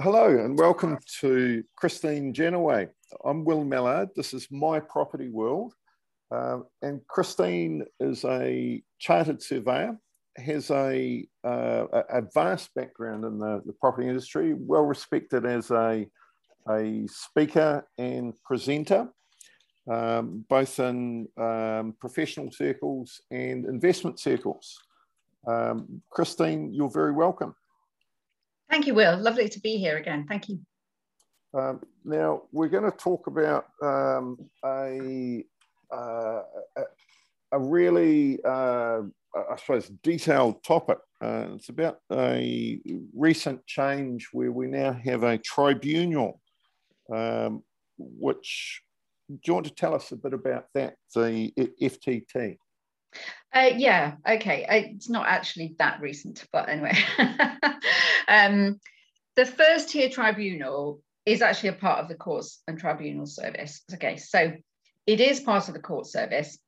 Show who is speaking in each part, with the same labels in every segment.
Speaker 1: Hello and welcome to Christine Genoway. I'm Will Mallard. This is My Property World. Uh, and Christine is a chartered surveyor, has a, uh, a vast background in the, the, property industry, well respected as a, a speaker and presenter, um, both in um, professional circles and investment circles. Um, Christine, you're very welcome.
Speaker 2: Thank you, Will. Lovely to be here again. Thank you.
Speaker 1: Um, now, we're going to talk about um, a, uh, a, really, uh, I suppose, detailed topic. Uh, it's about a recent change where we now have a tribunal, um, which, do you want to tell us a bit about that, the FTT?
Speaker 2: Uh, yeah, okay. It's not actually that recent, but anyway. um, the first tier tribunal is actually a part of the courts and tribunal service. Okay, so it is part of the court service.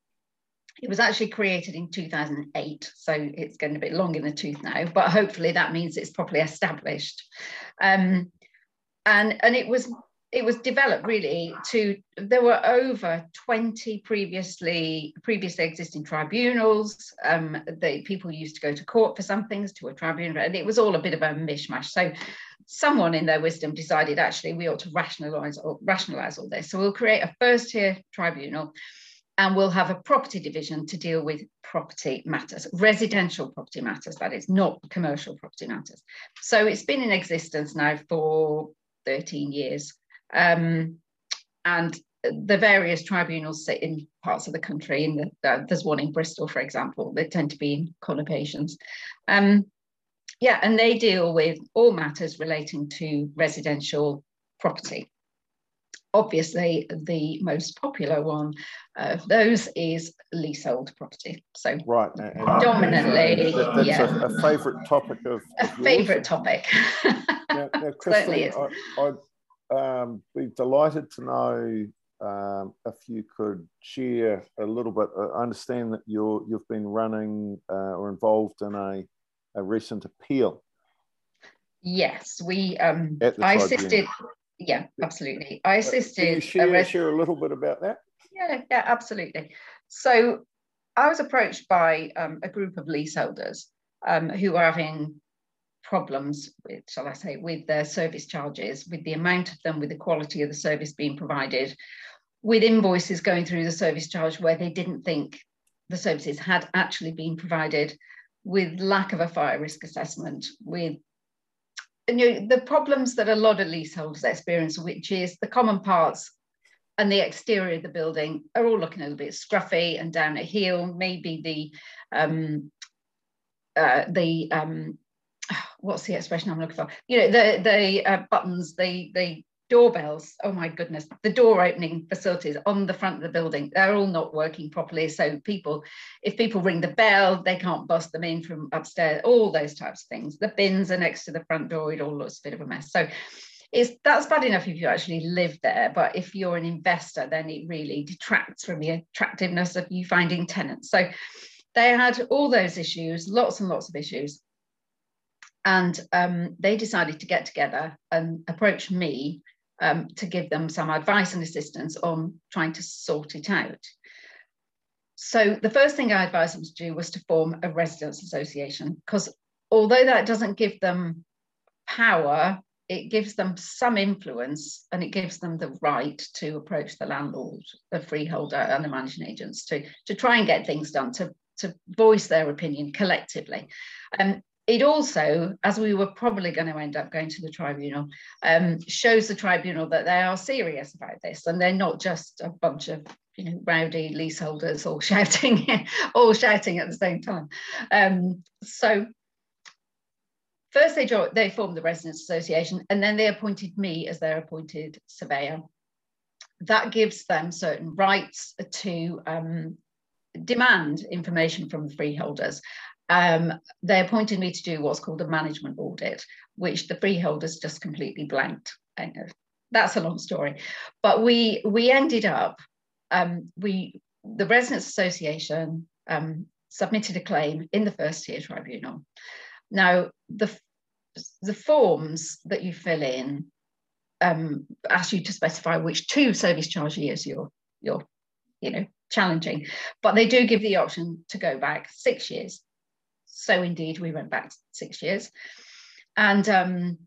Speaker 2: It was actually created in 2008, so it's getting a bit long in the tooth now, but hopefully that means it's properly established. Um, and, and it was it was developed really to there were over 20 previously previously existing tribunals um the people used to go to court for some things to a tribunal and it was all a bit of a mishmash so someone in their wisdom decided actually we ought to rationalize or rationalize all this so we'll create a first tier tribunal and we'll have a property division to deal with property matters, residential property matters, that is, not commercial property matters. So it's been in existence now for 13 years. Um, and the various tribunals sit in parts of the country. In the, uh, there's one in Bristol, for example. They tend to be in conurbations. Um, yeah, and they deal with all matters relating to residential property. Obviously, the most popular one of those is leasehold property. So,
Speaker 1: right,
Speaker 2: dominantly,
Speaker 1: that, that's yeah. a, a favourite topic of,
Speaker 2: of a favourite topic.
Speaker 1: now, now Certainly is. I, I, um, be delighted to know um, if you could share a little bit. I understand that you're, you've been running uh, or involved in a, a recent appeal.
Speaker 2: Yes, we. Um, I assisted. Yeah, absolutely. I assisted.
Speaker 1: Can you share, a share a little bit about that?
Speaker 2: Yeah, yeah, absolutely. So, I was approached by um, a group of leaseholders um, who are having problems with, shall I say, with their service charges, with the amount of them, with the quality of the service being provided, with invoices going through the service charge where they didn't think the services had actually been provided, with lack of a fire risk assessment, with you know, the problems that a lot of leaseholders experience, which is the common parts and the exterior of the building are all looking a little bit scruffy and down a heel. Maybe the um, uh, the um, what's the expression I'm looking for? You know, the the uh, buttons, the the doorbells. Oh my goodness, the door opening facilities on the front of the building, they're all not working properly. So people, if people ring the bell, they can't bust them in from upstairs. All those types of things. The bins are next to the front door. It all looks a bit of a mess. So. It's, that's bad enough if you actually live there, but if you're an investor, then it really detracts from the attractiveness of you finding tenants. So they had all those issues, lots and lots of issues. And um, they decided to get together and approach me um, to give them some advice and assistance on trying to sort it out. So the first thing I advised them to do was to form a residents association because although that doesn't give them power it gives them some influence and it gives them the right to approach the landlord, the freeholder, and the managing agents to, to try and get things done, to, to voice their opinion collectively. It also, as we were probably going to end up going to the tribunal, um, shows the tribunal that they are serious about this and they're not just a bunch of you know rowdy leaseholders all shouting, all shouting at the same time. Um, so first they they formed the residents association and then they appointed me as their appointed surveyor. That gives them certain rights to um, demand information from the freeholders um, they appointed me to do what's called a management audit, which the freeholders just completely blanked. That's a long story, but we we ended up um, we the residents association um, submitted a claim in the first tier tribunal. Now the the forms that you fill in um, ask you to specify which two service charge years you're you're you know challenging, but they do give the option to go back six years so indeed, we went back six years. And um,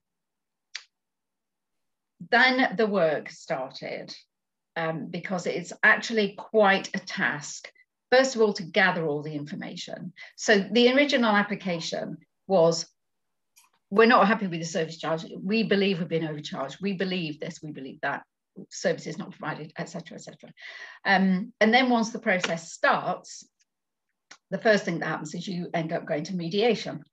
Speaker 2: then the work started um, because it's actually quite a task. First of all, to gather all the information. So the original application was we're not happy with the service charge. We believe we've been overcharged. We believe this, we believe that. Services not provided, etc., etc. Um, and then once the process starts, the first thing that happens is you end up going to mediation.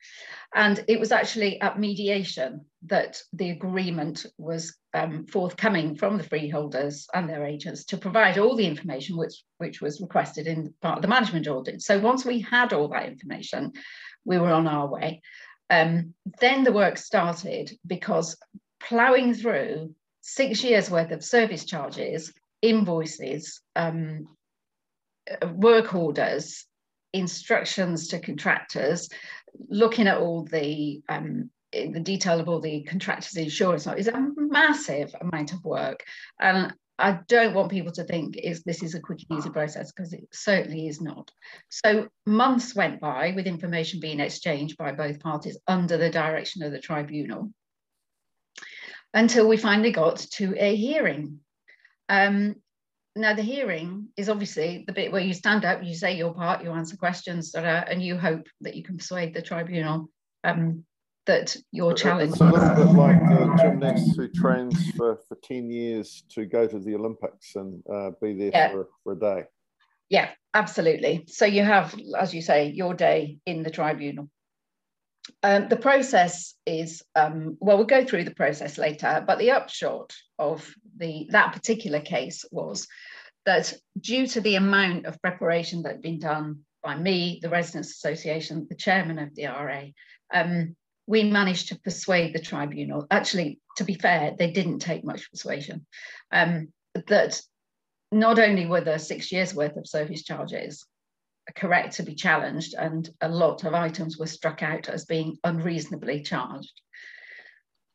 Speaker 2: And it was actually at mediation that the agreement was um, forthcoming from the freeholders and their agents to provide all the information which, which was requested in part of the management audit. So once we had all that information, we were on our way. Um, then the work started because ploughing through six years worth of service charges, invoices, um, work orders, instructions to contractors, looking at all the um, the detail of all the contractors' insurance is a massive amount of work. And I don't want people to think is this is a quick and easy process because it certainly is not. So months went by with information being exchanged by both parties under the direction of the tribunal until we finally got to a hearing. Um, now, the hearing is obviously the bit where you stand up, you say your part, you answer questions, and you hope that you can persuade the tribunal um, that your challenge.
Speaker 1: It's a little bit like the gymnast who trains for, for 10 years to go to the Olympics and uh, be there yeah. for, for a day.
Speaker 2: Yeah, absolutely. So you have, as you say, your day in the tribunal. Um, the process is um, well, we'll go through the process later, but the upshot of the that particular case was that due to the amount of preparation that had been done by me, the Residents Association, the chairman of the RA, um, we managed to persuade the tribunal. Actually, to be fair, they didn't take much persuasion. Um, that not only were there six years worth of service charges correct to be challenged, and a lot of items were struck out as being unreasonably charged.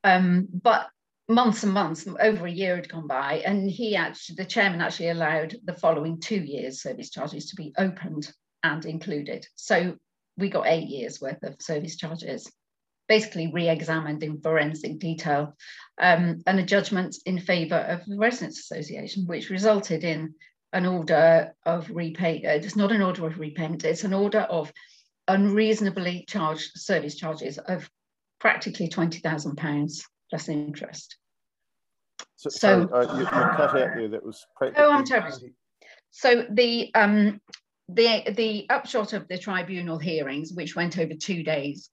Speaker 2: Um, but months and months, over a year had gone by, and he actually, the chairman actually allowed the following two years service charges to be opened and included. So we got eight years worth of service charges, basically re-examined in forensic detail, um, and a judgment in favour of the Residents Association, which resulted in an order of repayment. Uh, it's not an order of repayment, it's an order of unreasonably charged service charges of practically £20,000 plus interest.
Speaker 1: So, so uh, you, you, cut out there. That was.
Speaker 2: Oh, I'm sorry. So the um, the the upshot of the tribunal hearings, which went over two days,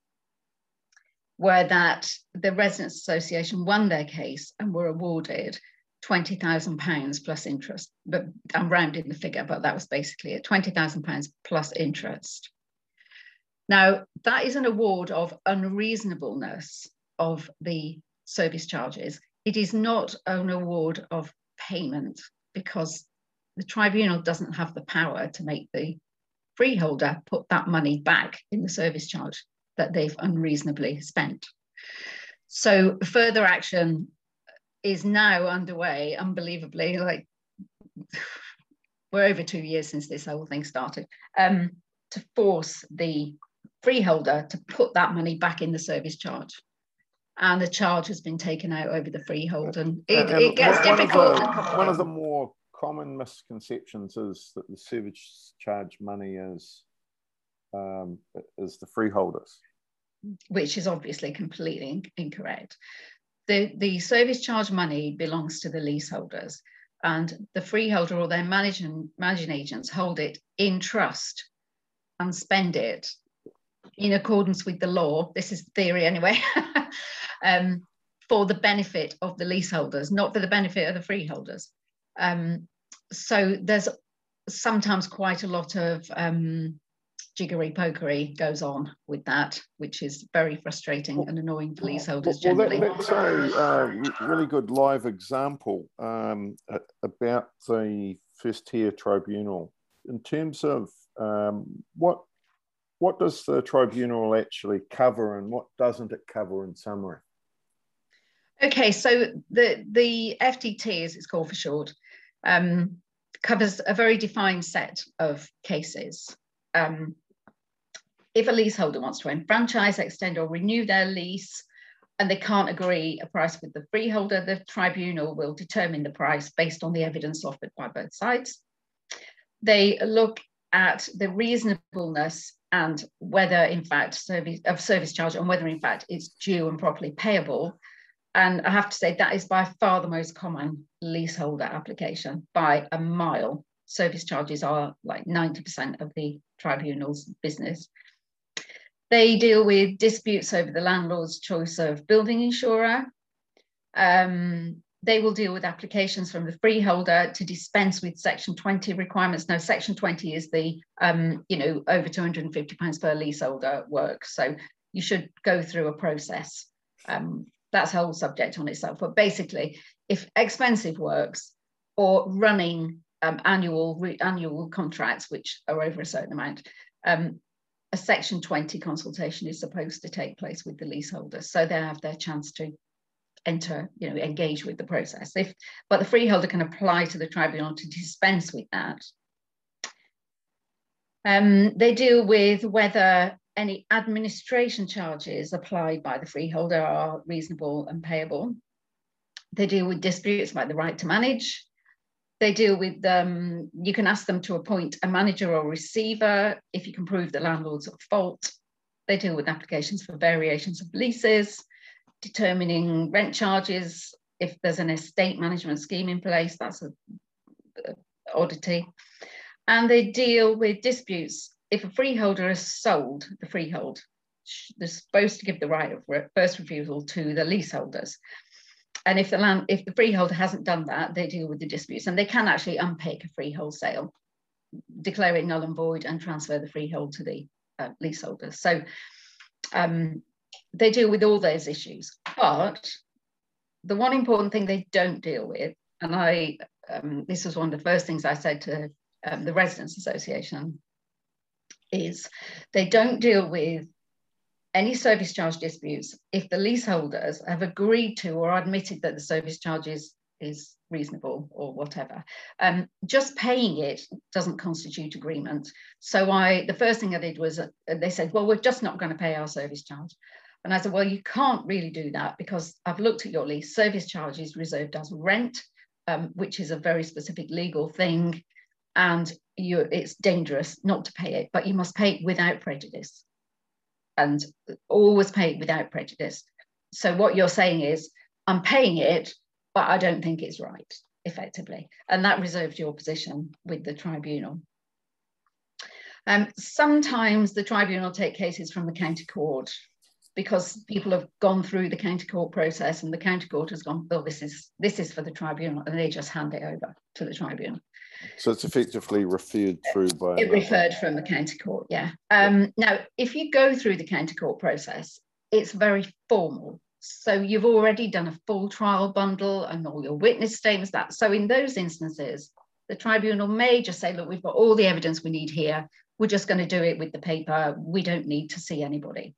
Speaker 2: were that the Residents Association won their case and were awarded twenty thousand pounds plus interest. But I'm rounding the figure, but that was basically it: twenty thousand pounds plus interest. Now that is an award of unreasonableness of the service charges. It is not an award of payment because the tribunal doesn't have the power to make the freeholder put that money back in the service charge that they've unreasonably spent. So further action is now underway, unbelievably, like we're over two years since this whole thing started, um, to force the freeholder to put that money back in the service charge. And the charge has been taken out over the freehold. And it, and, and it gets
Speaker 1: one
Speaker 2: difficult.
Speaker 1: Of the, one of the more common misconceptions is that the service charge money is um, is the freeholders,
Speaker 2: which is obviously completely incorrect. The the service charge money belongs to the leaseholders, and the freeholder or their managing managing agents hold it in trust and spend it in accordance with the law. This is theory anyway. um, for the benefit of the leaseholders, not for the benefit of the freeholders. Um, so there's sometimes quite a lot of um, jiggery pokery goes on with that, which is very frustrating and annoying for leaseholders well, generally.
Speaker 1: Well, that, that's a uh, really good live example um, about the first tier tribunal in terms of um, what what does the tribunal actually cover and what doesn't it cover in summary?
Speaker 2: Okay, so the the FTT, as it's called for short, um, covers a very defined set of cases. Um, if a leaseholder wants to enfranchise, extend, or renew their lease, and they can't agree a price with the freeholder, the tribunal will determine the price based on the evidence offered by both sides. They look at the reasonableness and whether, in fact, service of service charge and whether, in fact, it's due and properly payable. And I have to say that is by far the most common leaseholder application by a mile. Service charges are like 90% of the tribunal's business. They deal with disputes over the landlord's choice of building insurer. Um, they will deal with applications from the freeholder to dispense with Section 20 requirements. Now, Section 20 is the, um, you know, over 250 pounds per leaseholder work. So you should go through a process. Um, that's a whole subject on itself. But basically, if expensive works or running um, annual annual contracts, which are over a certain amount, um, a Section 20 consultation is supposed to take place with the leaseholder. So they have their chance to enter, you know, engage with the process. If, but the freeholder can apply to the tribunal to dispense with that. Um, they deal with whether any administration charges applied by the freeholder are reasonable and payable. They deal with disputes about the right to manage, they deal with, um, you can ask them to appoint a manager or receiver if you can prove the landlord's at fault. They deal with applications for variations of leases, determining rent charges. If there's an estate management scheme in place, that's a, a oddity. And they deal with disputes. If a freeholder has sold the freehold, they're supposed to give the right of first refusal to the leaseholders and if the land, if the freeholder hasn't done that, they deal with the disputes and they can actually unpick a freehold sale, declare it null and void and transfer the freehold to the uh, leaseholder. So um, they deal with all those issues. But the one important thing they don't deal with, and I, um, this was one of the first things I said to um, the Residents Association, is they don't deal with any service charge disputes if the leaseholders have agreed to or admitted that the service charge is, reasonable or whatever. Um, just paying it doesn't constitute agreement. So I, the first thing I did was uh, they said, well, we're just not going to pay our service charge. And I said, well, you can't really do that because I've looked at your lease. Service charge is reserved as rent, um, which is a very specific legal thing. And you, it's dangerous not to pay it, but you must pay it without prejudice and always pay it without prejudice. So what you're saying is, I'm paying it, but I don't think it's right, effectively. And that reserves your position with the tribunal. Um, sometimes the tribunal take cases from the county court because people have gone through the county court process and the county court has gone, well, this is this is for the tribunal, and they just hand it over to the tribunal.
Speaker 1: So it's effectively referred through by.
Speaker 2: It referred from the county court, yeah. Um, Now, if you go through the county court process, it's very formal. So you've already done a full trial bundle and all your witness statements. That so in those instances, the tribunal may just say, look, we've got all the evidence we need here. We're just going to do it with the paper. We don't need to see anybody.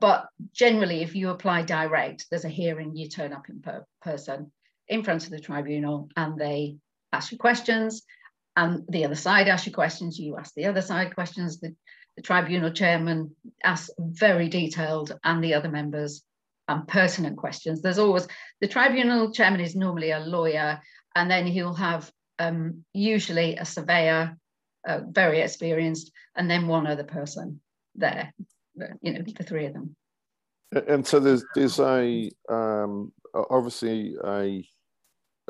Speaker 2: But generally, if you apply direct, there's a hearing, you turn up in per person in front of the tribunal and they ask you questions, and the other side asks you questions, you ask the other side questions. The, the tribunal chairman asks very detailed, and the other members and pertinent questions. There's always the tribunal chairman is normally a lawyer, and then he'll have um, usually a surveyor, uh, very experienced, and then one other person there. You know, the three of them.
Speaker 1: And so there's there's a um, obviously a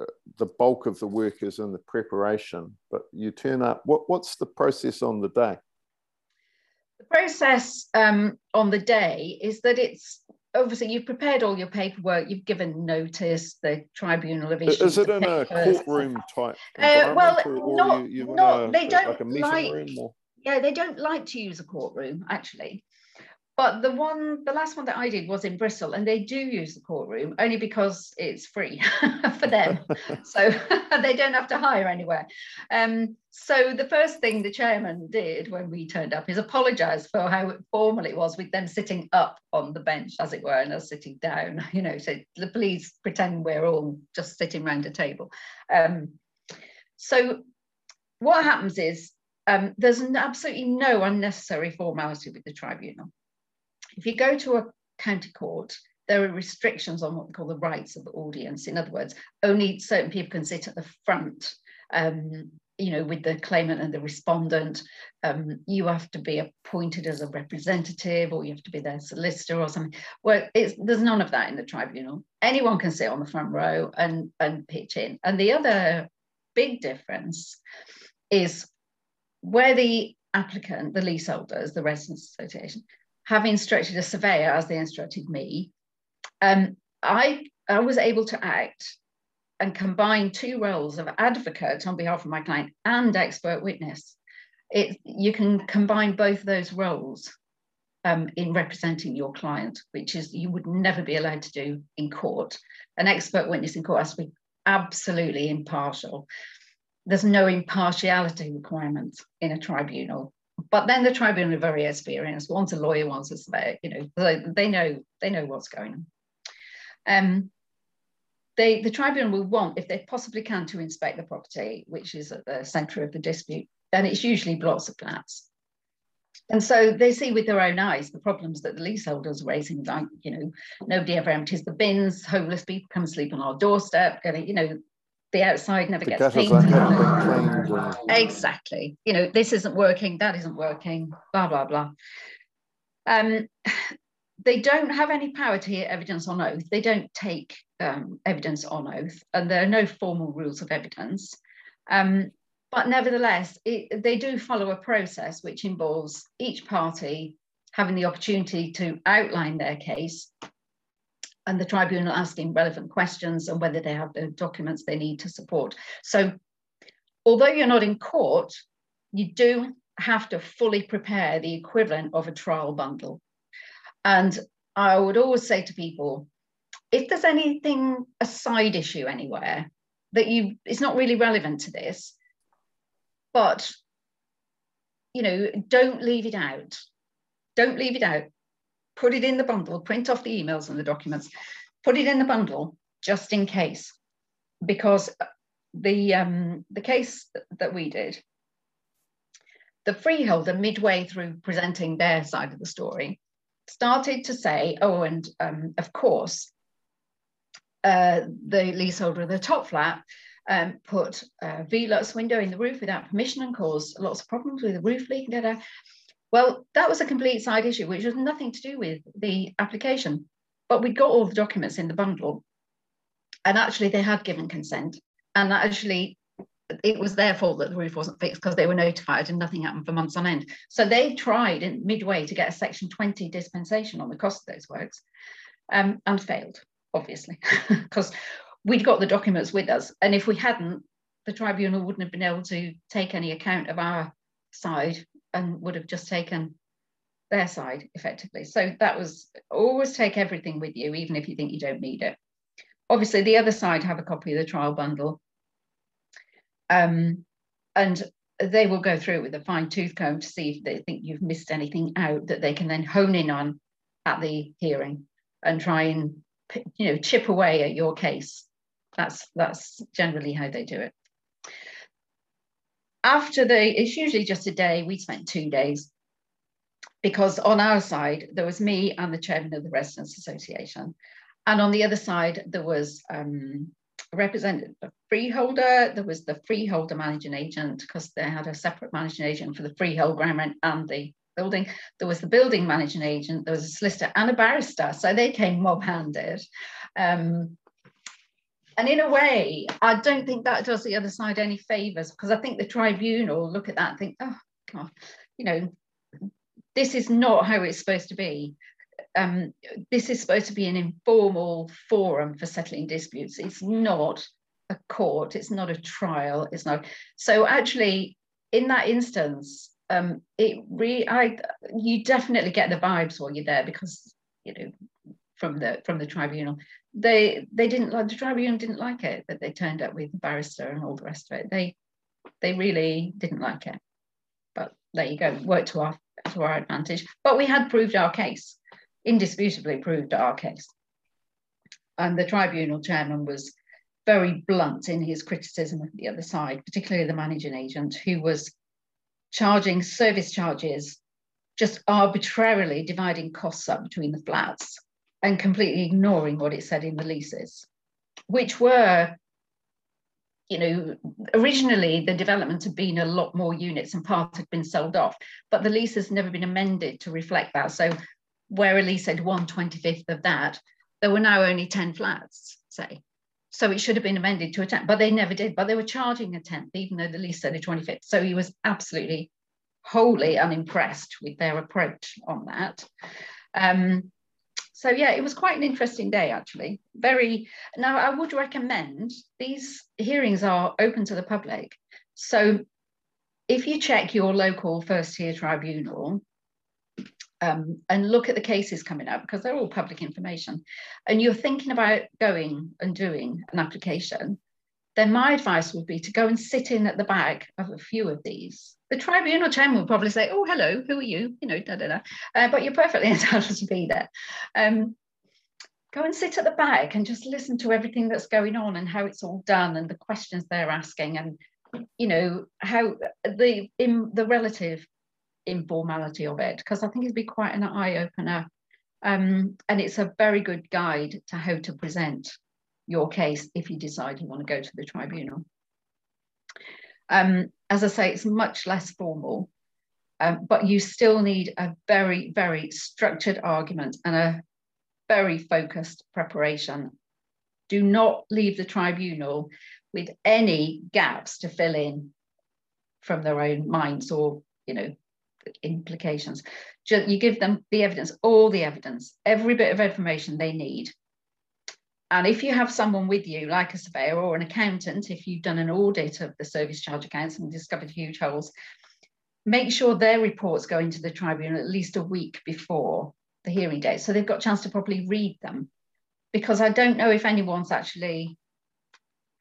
Speaker 1: uh, the bulk of the work is in the preparation, but you turn up. What what's the process on the day?
Speaker 2: The process um, on the day is that it's obviously you've prepared all your paperwork, you've given notice, the tribunal have issued.
Speaker 1: Is it in papers. a courtroom type?
Speaker 2: Uh, well, not, you, not a, they don't like. like yeah, they don't like to use a courtroom actually. But the one, the last one that I did was in Bristol, and they do use the courtroom only because it's free for them. so they don't have to hire anywhere. Um, so the first thing the chairman did when we turned up is apologise for how formal it was with them sitting up on the bench, as it were, and us sitting down. You know, so please pretend we're all just sitting around a table. Um, so what happens is um, there's absolutely no unnecessary formality with the tribunal. If you go to a county court, there are restrictions on what we call the rights of the audience. In other words, only certain people can sit at the front, um, you know, with the claimant and the respondent. Um, you have to be appointed as a representative or you have to be their solicitor or something. Well, there's none of that in the tribunal. Anyone can sit on the front row and, and pitch in. And the other big difference is where the applicant, the leaseholders, the residents association, have instructed a surveyor as they instructed me, um, I, I was able to act and combine two roles of advocate on behalf of my client and expert witness. It, you can combine both those roles um, in representing your client, which is you would never be allowed to do in court. An expert witness in court has to be absolutely impartial. There's no impartiality requirement in a tribunal but then the tribunal are very experienced. One's a lawyer, one's a surveyor. You know, they, they know they know what's going on. Um, they, the tribunal will want, if they possibly can, to inspect the property, which is at the centre of the dispute, and it's usually blocks of flats. And so they see with their own eyes the problems that the leaseholders are raising, like, you know, nobody ever empties the bins, homeless people come sleep on our doorstep, you know, the outside never the gets painted. Exactly. You know, this isn't working, that isn't working, blah, blah, blah. Um, they don't have any power to hear evidence on oath. They don't take um, evidence on oath, and there are no formal rules of evidence. Um, but nevertheless, it, they do follow a process which involves each party having the opportunity to outline their case and the tribunal asking relevant questions and whether they have the documents they need to support. So although you're not in court, you do have to fully prepare the equivalent of a trial bundle. And I would always say to people, if there's anything, a side issue anywhere that you, it's not really relevant to this, but you know, don't leave it out. Don't leave it out put it in the bundle, print off the emails and the documents, put it in the bundle just in case, because the um, the case that we did, the freeholder midway through presenting their side of the story started to say, oh, and um, of course, uh, the leaseholder of the top flat um, put a Velux window in the roof without permission and caused lots of problems with the roof leak. Da, da. Well, that was a complete side issue, which has nothing to do with the application. But we got all the documents in the bundle, and actually they had given consent, and actually it was their fault that the roof wasn't fixed because they were notified and nothing happened for months on end. So they tried in midway to get a Section 20 dispensation on the cost of those works, um, and failed, obviously, because we'd got the documents with us, and if we hadn't, the tribunal wouldn't have been able to take any account of our side and would have just taken their side effectively. So that was always take everything with you, even if you think you don't need it. Obviously, the other side have a copy of the trial bundle. Um, and they will go through it with a fine tooth comb to see if they think you've missed anything out that they can then hone in on at the hearing and try and you know chip away at your case. That's that's generally how they do it after the, it's usually just a day, we spent two days. because on our side, there was me and the chairman of the Residents Association. And on the other side, there was um, a representative freeholder, there was the freeholder managing agent, because they had a separate managing agent for the freehold ground rent and the building. There was the building managing agent, there was a solicitor and a barrister. So they came mob handed. Um, and in a way, I don't think that does the other side any favors because I think the tribunal look at that and think, oh, God, you know, this is not how it's supposed to be. Um, this is supposed to be an informal forum for settling disputes. It's not a court. It's not a trial. It's not. So actually, in that instance, um, it re I you definitely get the vibes while you're there because you know from the from the tribunal they they didn't like the tribunal didn't like it that they turned up with the barrister and all the rest of it. They they really didn't like it. But there you go, worked to our to our advantage. But we had proved our case, indisputably proved our case. And the tribunal chairman was very blunt in his criticism of the other side, particularly the managing agent, who was charging service charges, just arbitrarily dividing costs up between the flats and completely ignoring what it said in the leases, which were, you know, originally the development had been a lot more units and part had been sold off, but the lease has never been amended to reflect that. So where a lease said 125th of that, there were now only 10 flats, say. So it should have been amended to a 10th, but they never did. But they were charging a 10th, even though the lease said a 25th. So he was absolutely wholly unimpressed with their approach on that. Um, so yeah, it was quite an interesting day actually. Very now I would recommend these hearings are open to the public. So if you check your local first tier tribunal um, and look at the cases coming up because they're all public information, and you're thinking about going and doing an application, then my advice would be to go and sit in at the back of a few of these the tribunal chairman will probably say, "Oh, hello, who are you?" You know, da da da. Uh, but you're perfectly entitled to be there. Um, go and sit at the back and just listen to everything that's going on and how it's all done and the questions they're asking and you know how the in the relative informality of it because I think it'd be quite an eye opener. Um, and it's a very good guide to how to present your case if you decide you want to go to the tribunal. Um, as I say, it's much less formal, um, but you still need a very, very structured argument and a very focused preparation. Do not leave the tribunal with any gaps to fill in from their own minds or, you know, implications. You give them the evidence, all the evidence, every bit of information they need and if you have someone with you, like a surveyor or an accountant, if you've done an audit of the service charge accounts and discovered huge holes, make sure their reports go into the tribunal at least a week before the hearing date. So they've got a chance to properly read them. Because I don't know if anyone's actually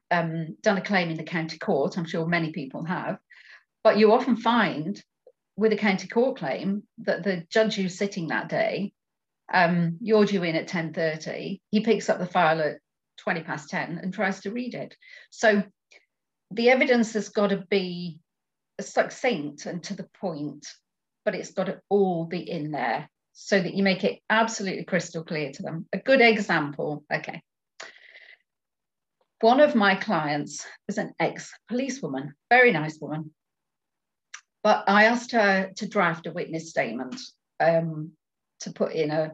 Speaker 2: um, done a claim in the county court. I'm sure many people have. But you often find with a county court claim that the judge who's sitting that day um, you're due in at 10.30 he picks up the file at 20 past 10 and tries to read it. So the evidence has got to be succinct and to the point but it's got to all be in there so that you make it absolutely crystal clear to them. A good example okay. One of my clients was an ex-policewoman very nice woman. But i asked her to draft a witness statement um, to put in a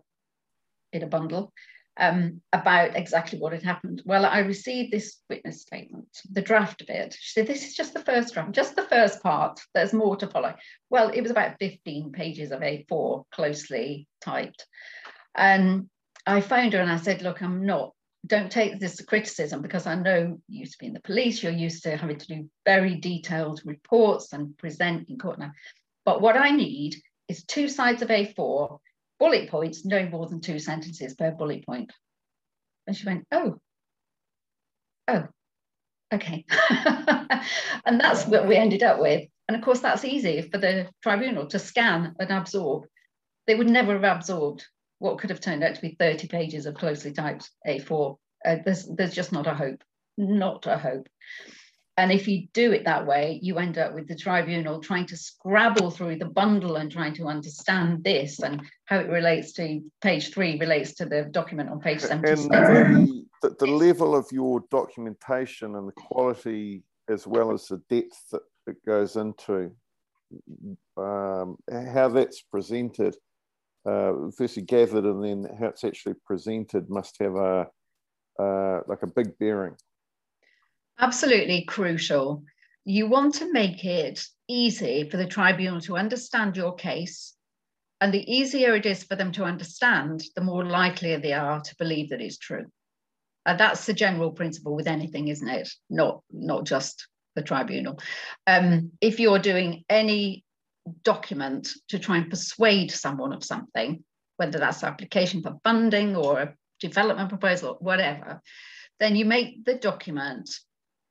Speaker 2: in a bundle um, about exactly what had happened. Well, I received this witness statement, the draft of it. She said, This is just the first draft, just the first part. There's more to follow. Well, it was about 15 pages of A4, closely typed. And I phoned her and I said, Look, I'm not, don't take this as criticism because I know you used to be in the police, you're used to having to do very detailed reports and present in court now. But what I need is two sides of A4 bullet points, no more than two sentences per bullet point. And she went, oh, oh, okay. and that's what we ended up with. And of course, that's easy for the tribunal to scan and absorb. They would never have absorbed what could have turned out to be 30 pages of closely typed A4. Uh, there's, there's just not a hope, not a hope. And if you do it that way, you end up with the tribunal trying to scrabble through the bundle and trying to understand this and how it relates to page three relates to the document on page 76.
Speaker 1: And the, the level of your documentation and the quality, as well as the depth that it goes into, um, how that's presented, uh, firstly gathered and then how it's actually presented must have a uh, like a big bearing.
Speaker 2: Absolutely crucial. You want to make it easy for the tribunal to understand your case. And the easier it is for them to understand, the more likely they are to believe that it's true. And that's the general principle with anything, isn't it? Not, not just the tribunal. Um, if you're doing any document to try and persuade someone of something, whether that's application for funding or a development proposal, whatever, then you make the document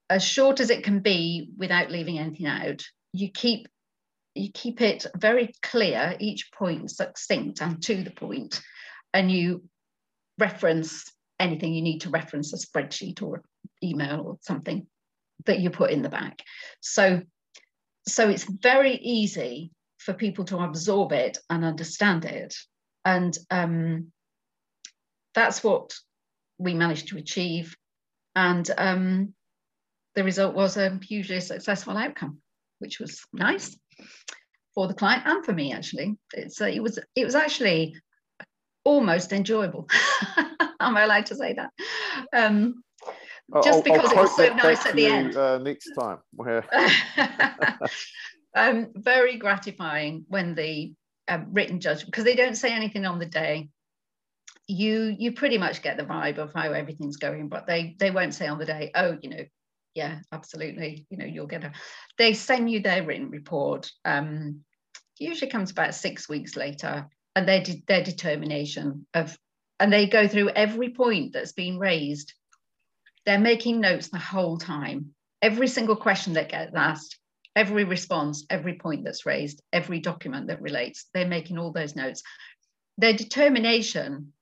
Speaker 2: as short as it can be without leaving anything out. You keep you keep it very clear, each point succinct and to the point, and you reference anything you need to reference a spreadsheet or email or something that you put in the back. So, so it's very easy for people to absorb it and understand it. And um, that's what we managed to achieve. And um, the result was a hugely successful outcome, which was nice for the client and for me. Actually, it's uh, it was it was actually almost enjoyable. Am I allowed to say that? Um, just because it was so nice at the end.
Speaker 1: Uh, next time.
Speaker 2: um, very gratifying when the um, written judgment, because they don't say anything on the day. You you pretty much get the vibe of how everything's going, but they they won't say on the day, oh, you know, yeah, absolutely. You know, you'll get a. They send you their written report. Um, usually comes about six weeks later, and their de- their determination of, and they go through every point that's been raised. They're making notes the whole time. Every single question that gets asked, every response, every point that's raised, every document that relates, they're making all those notes. Their determination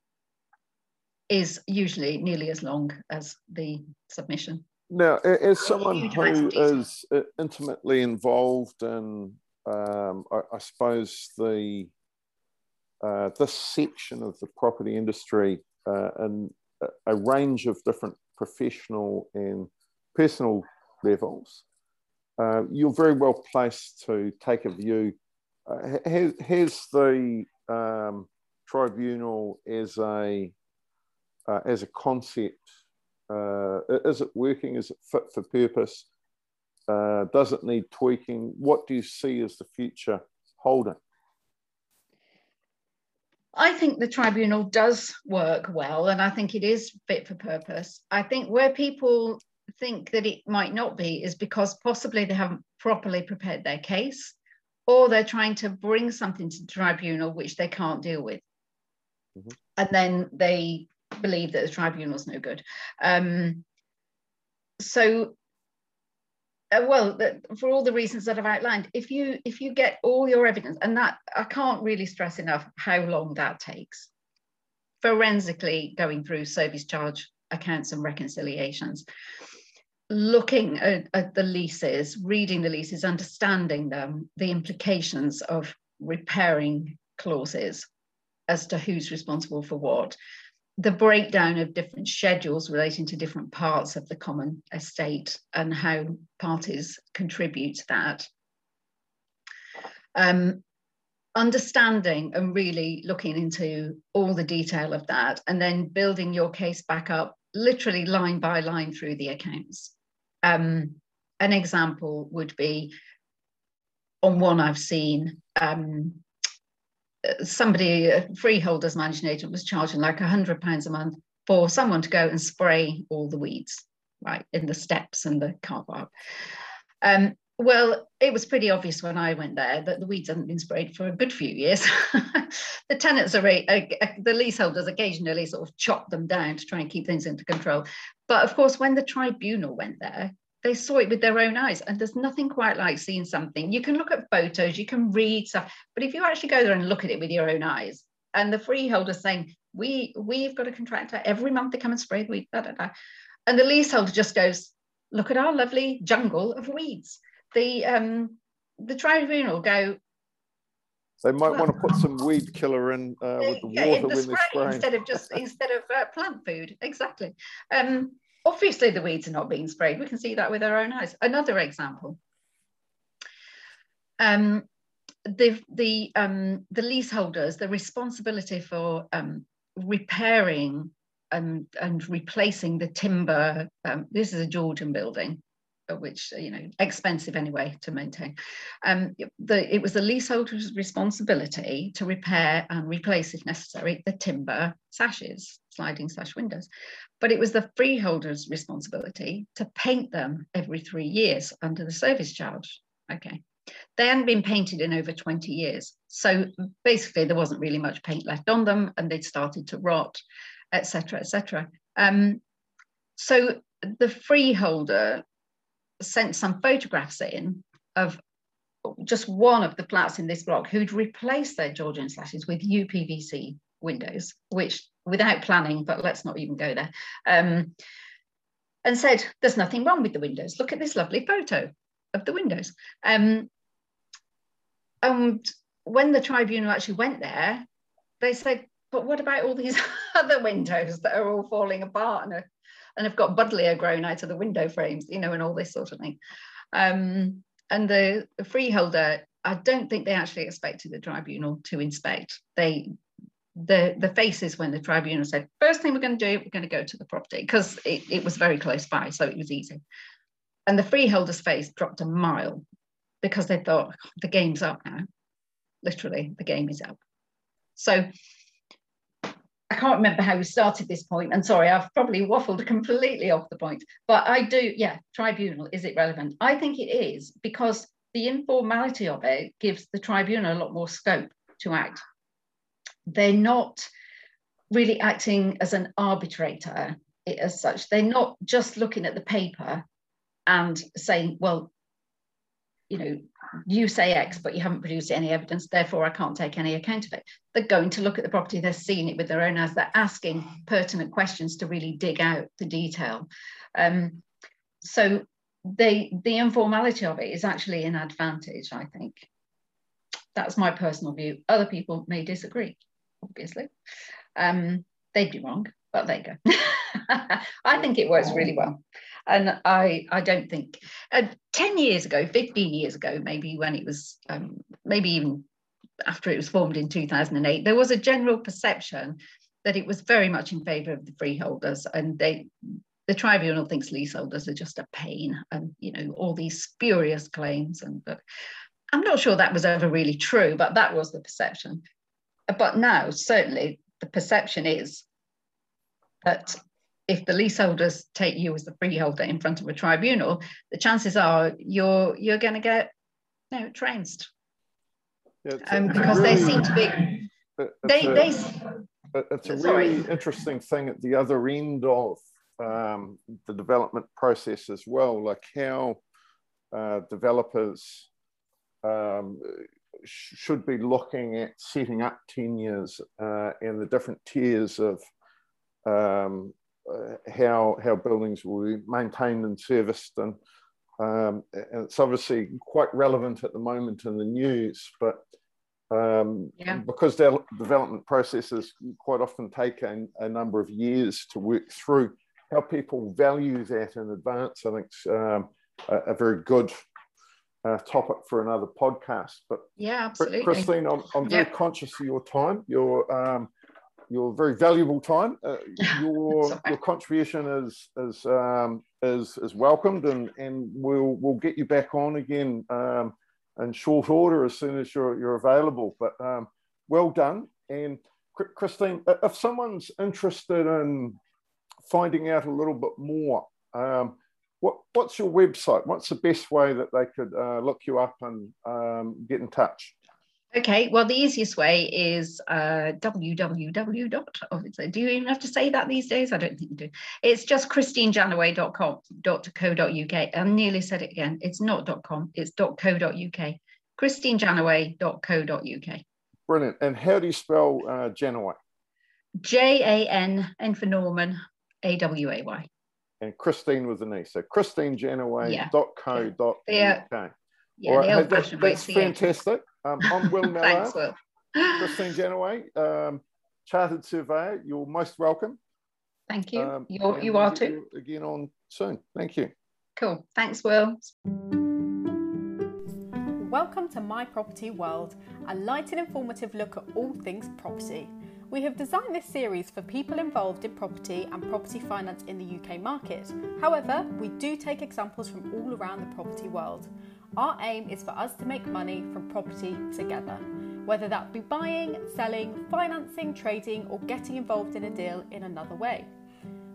Speaker 2: is usually nearly as long as the submission.
Speaker 1: Now, as someone who is uh, intimately involved in, um, I, I, suppose, the uh, this section of the property industry uh, and a range of different professional and personal levels, uh, you're very well placed to take a view. Uh, has, has, the um, tribunal as a uh, as a concept uh, is it working? Is it fit for purpose? Uh, does it need tweaking? What do you see as the future holding?
Speaker 2: I think the tribunal does work well, and I think it is fit for purpose. I think where people think that it might not be is because possibly they haven't properly prepared their case, or they're trying to bring something to the tribunal which they can't deal with. Mm-hmm. And then they believe that the tribunal is no good. Um, so, uh, well, the, for all the reasons that I've outlined, if you if you get all your evidence, and that I can't really stress enough how long that takes, forensically going through service charge accounts and reconciliations, looking at, at the leases, reading the leases, understanding them, the implications of repairing clauses as to who's responsible for what, the breakdown of different schedules relating to different parts of the common estate and how parties contribute to that. Um, understanding and really looking into all the detail of that and then building your case back up literally line by line through the accounts. Um, an example would be on one I've seen, um, somebody, a freeholders managing agent, was charging like a hundred pounds a month for someone to go and spray all the weeds, right, in the steps and the car park. Um, well, it was pretty obvious when I went there that the weeds hadn't been sprayed for a good few years. the tenants are, uh, uh, the leaseholders occasionally sort of chop them down to try and keep things into control. But of course, when the tribunal went there, they saw it with their own eyes and there's nothing quite like seeing something you can look at photos you can read stuff but if you actually go there and look at it with your own eyes and the freeholder saying we we've got a contractor every month they come and spray the weed da, da, da. and the leaseholder just goes look at our lovely jungle of weeds. The um, the tribunal go.
Speaker 1: They might well, want to put some weed killer in uh, with the yeah, water the when spray, they're spraying.
Speaker 2: Instead of just instead of uh, plant food, exactly. Um, obviously, the weeds are not being sprayed. We can see that with our own eyes. Another example. Um, the the um, the leaseholders, the responsibility for um, repairing and and replacing the timber. Um, this is a Georgian building, which you know expensive anyway to maintain. Um, the, it was the leaseholder's responsibility to repair and replace, if necessary, the timber sashes, sliding sash windows. But it was the freeholder's responsibility to paint them every three years under the service charge. Okay. They hadn't been painted in over 20 years. So basically, there wasn't really much paint left on them and they'd started to rot etc., etc. Um, so the freeholder sent some photographs in of just one of the flats in this block who'd replaced their Georgian sashes with UPVC windows, which without planning, but let's not even go there, um, and said, there's nothing wrong with the windows. Look at this lovely photo of the windows. Um, and when the tribunal actually went there, they said, but what about all these other windows that are all falling apart and, are, and have got buddleia grown out of the window frames, you know, and all this sort of thing. Um, and the, the freeholder, I don't think they actually expected the tribunal to inspect. They the the faces when the tribunal said first thing we're going to do we're going to go to the property because it, it was very close by so it was easy and the freeholder's face dropped a mile because they thought the game's up now literally the game is up so I can't remember how we started this point, and sorry, I've probably waffled completely off the point. But I do, yeah, tribunal, is it relevant? I think it is because the informality of it gives the tribunal a lot more scope to act. They're not really acting as an arbitrator as such. They're not just looking at the paper and saying, well, you know, you say X, but you haven't produced any evidence, therefore I can't take any account of it. They're going to look at the property, they're seeing it with their own eyes, they're asking pertinent questions to really dig out the detail. Um, so they, the informality of it is actually an advantage, I think. That's my personal view. Other people may disagree, obviously. Um, they'd be wrong, but there you go. I think it works really well. And I, I don't think uh, 10 years ago, 15 years ago, maybe when it was, um, maybe even after it was formed in 2008, there was a general perception that it was very much in favour of the freeholders. And they the tribunal thinks leaseholders are just a pain and you know all these spurious claims and i'm not sure that was ever really true but that was the perception. But now certainly the perception is that if the leaseholders take you as the freeholder in front of a tribunal, the chances are you're you're going to get you know, trounced. Yeah, um, because really, they seem to be. They, a,
Speaker 1: they, it's a sorry. really interesting thing at the other end of um, the development process as well, like how uh, developers um, should be looking at setting up tenures uh, and the different tiers of um, uh, how how buildings will be maintained and serviced, and, um, and it's obviously quite relevant at the moment in the news. But um, yeah. because their development processes quite often take a, a, number of years to work through, how people value that in advance, I think, is um, a, a, very good uh, topic for another podcast. But
Speaker 2: yeah, absolutely,
Speaker 1: Christine, I'm, I'm very conscious of your time. Your um, your very valuable time. Uh, your your contribution is is um, is is welcomed, and and we'll we'll get you back on again um, in short order as soon as you're you're available. But um, well done, and Christine, if someone's interested in finding out a little bit more. Um, what, what's your website? What's the best way that they could uh, look you up and um, get in touch?
Speaker 2: Okay, well, the easiest way is uh, www. Do you even have to say that these days? I don't think you do. It's just christinejanaway.com.co.uk. I nearly said it again. It's not .com, it's .co.uk. christinejanaway.co.uk.
Speaker 1: Brilliant. And how do you spell uh, Janaway?
Speaker 2: J A N, N for Norman, A W A Y.
Speaker 1: and Christine with an E. So christinejanaway.co.uk.
Speaker 2: Yeah,
Speaker 1: yeah
Speaker 2: yeah
Speaker 1: right.
Speaker 2: the old
Speaker 1: that, that's fantastic. Um, I'm Will Mallard.
Speaker 2: Thanks, Will.
Speaker 1: Christine Janaway, um, chartered surveyor. You're most welcome.
Speaker 2: Thank you.
Speaker 1: Um,
Speaker 2: You're, you are too.
Speaker 1: Again on soon. Thank you.
Speaker 2: Cool. Thanks, Will.
Speaker 3: Welcome to My Property World, a light and informative look at all things property. We have designed this series for people involved in property and property finance in the UK market. However, we do take examples from all around the property world. Our aim is for us to make money from property together, whether that be buying, selling, financing, trading, or getting involved in a deal in another way.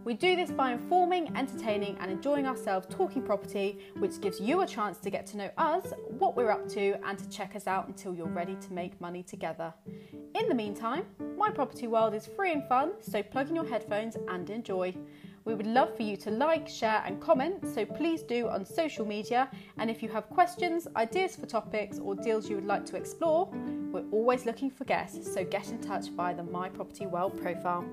Speaker 3: We do this by informing, entertaining, and enjoying ourselves talking property, which gives you a chance to get to know us, what we're up to, and to check us out until you're ready to make money together. In the meantime, My Property World is free and fun, so plug in your headphones and enjoy. We would love for you to like, share, and comment, so please do on social media. And if you have questions, ideas for topics, or deals you would like to explore, we're always looking for guests, so get in touch via the My Property World profile.